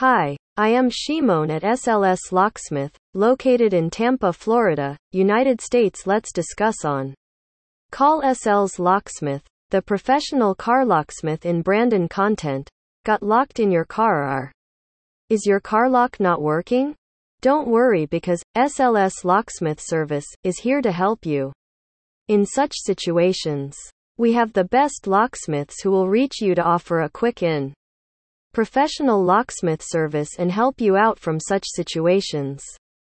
Hi, I am Shimon at SLS Locksmith, located in Tampa, Florida, United States. Let's discuss on Call SLS Locksmith, the professional car locksmith in Brandon content. Got locked in your car or is your car lock not working? Don't worry because SLS Locksmith Service is here to help you. In such situations, we have the best locksmiths who will reach you to offer a quick in professional locksmith service and help you out from such situations.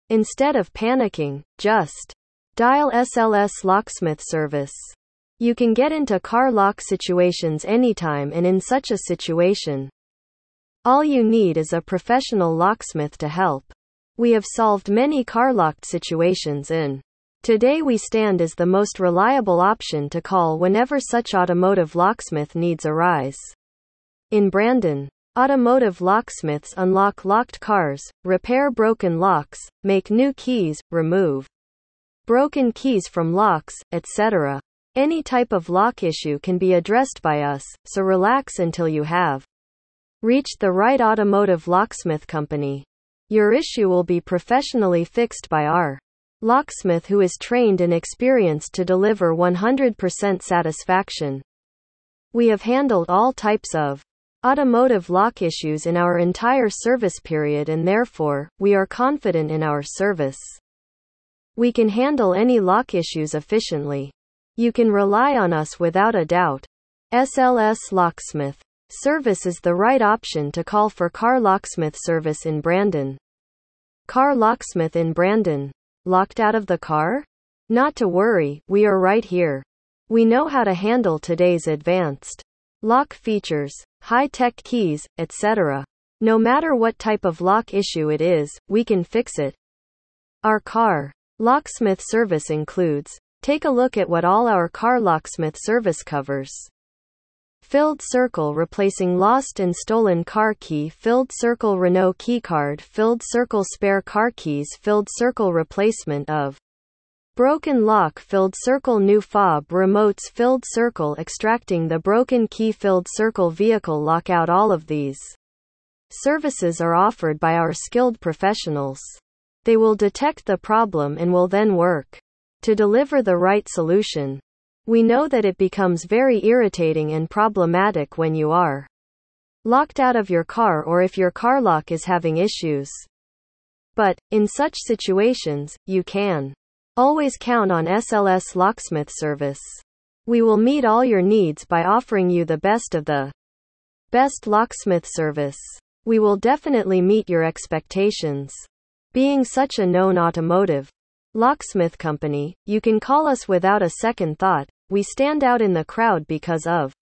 Instead of panicking, just dial SLS locksmith service. You can get into car lock situations anytime and in such a situation. All you need is a professional locksmith to help. We have solved many car locked situations in. Today we stand as the most reliable option to call whenever such automotive locksmith needs arise. In Brandon, Automotive locksmiths unlock locked cars, repair broken locks, make new keys, remove broken keys from locks, etc. Any type of lock issue can be addressed by us, so relax until you have reached the right automotive locksmith company. Your issue will be professionally fixed by our locksmith who is trained and experienced to deliver 100% satisfaction. We have handled all types of automotive lock issues in our entire service period and therefore, we are confident in our service. We can handle any lock issues efficiently. You can rely on us without a doubt. SLS Locksmith. Service is the right option to call for car locksmith service in Brandon. Car locksmith in Brandon. Locked out of the car? Not to worry, we are right here. We know how to handle today's advanced lock features, high-tech keys, etc. No matter what type of lock issue it is, we can fix it. Our car locksmith service includes Take a look at what all our car locksmith service covers. Filled circle replacing lost and stolen car key, filled circle Renault keycard, filled circle spare car keys, filled circle replacement of Broken lock filled circle new fob remotes filled circle extracting the broken key filled circle vehicle lockout all of these services are offered by our skilled professionals. They will detect the problem and will then work to deliver the right solution. We know that it becomes very irritating and problematic when you are locked out of your car or if your car lock is having issues. But, in such situations, you can Always count on SLS Locksmith service. We will meet all your needs by offering you the best of the best locksmith service. We will definitely meet your expectations. Being such a known automotive locksmith company, you can call us without a second thought. We stand out in the crowd because of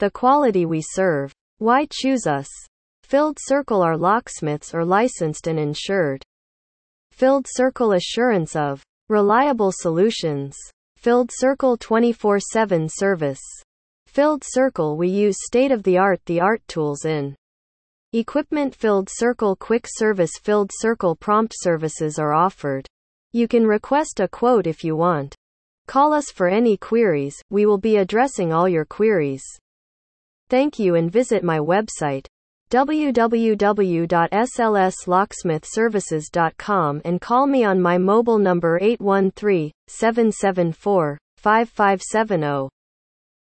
the quality we serve. Why choose us? Filled Circle are locksmiths are licensed and insured. Filled Circle assurance of Reliable solutions. Filled Circle 24 7 service. Filled Circle We use state of the art the art tools in equipment. Filled Circle Quick Service Filled Circle Prompt services are offered. You can request a quote if you want. Call us for any queries, we will be addressing all your queries. Thank you and visit my website www.slslocksmithservices.com and call me on my mobile number 813 774 5570.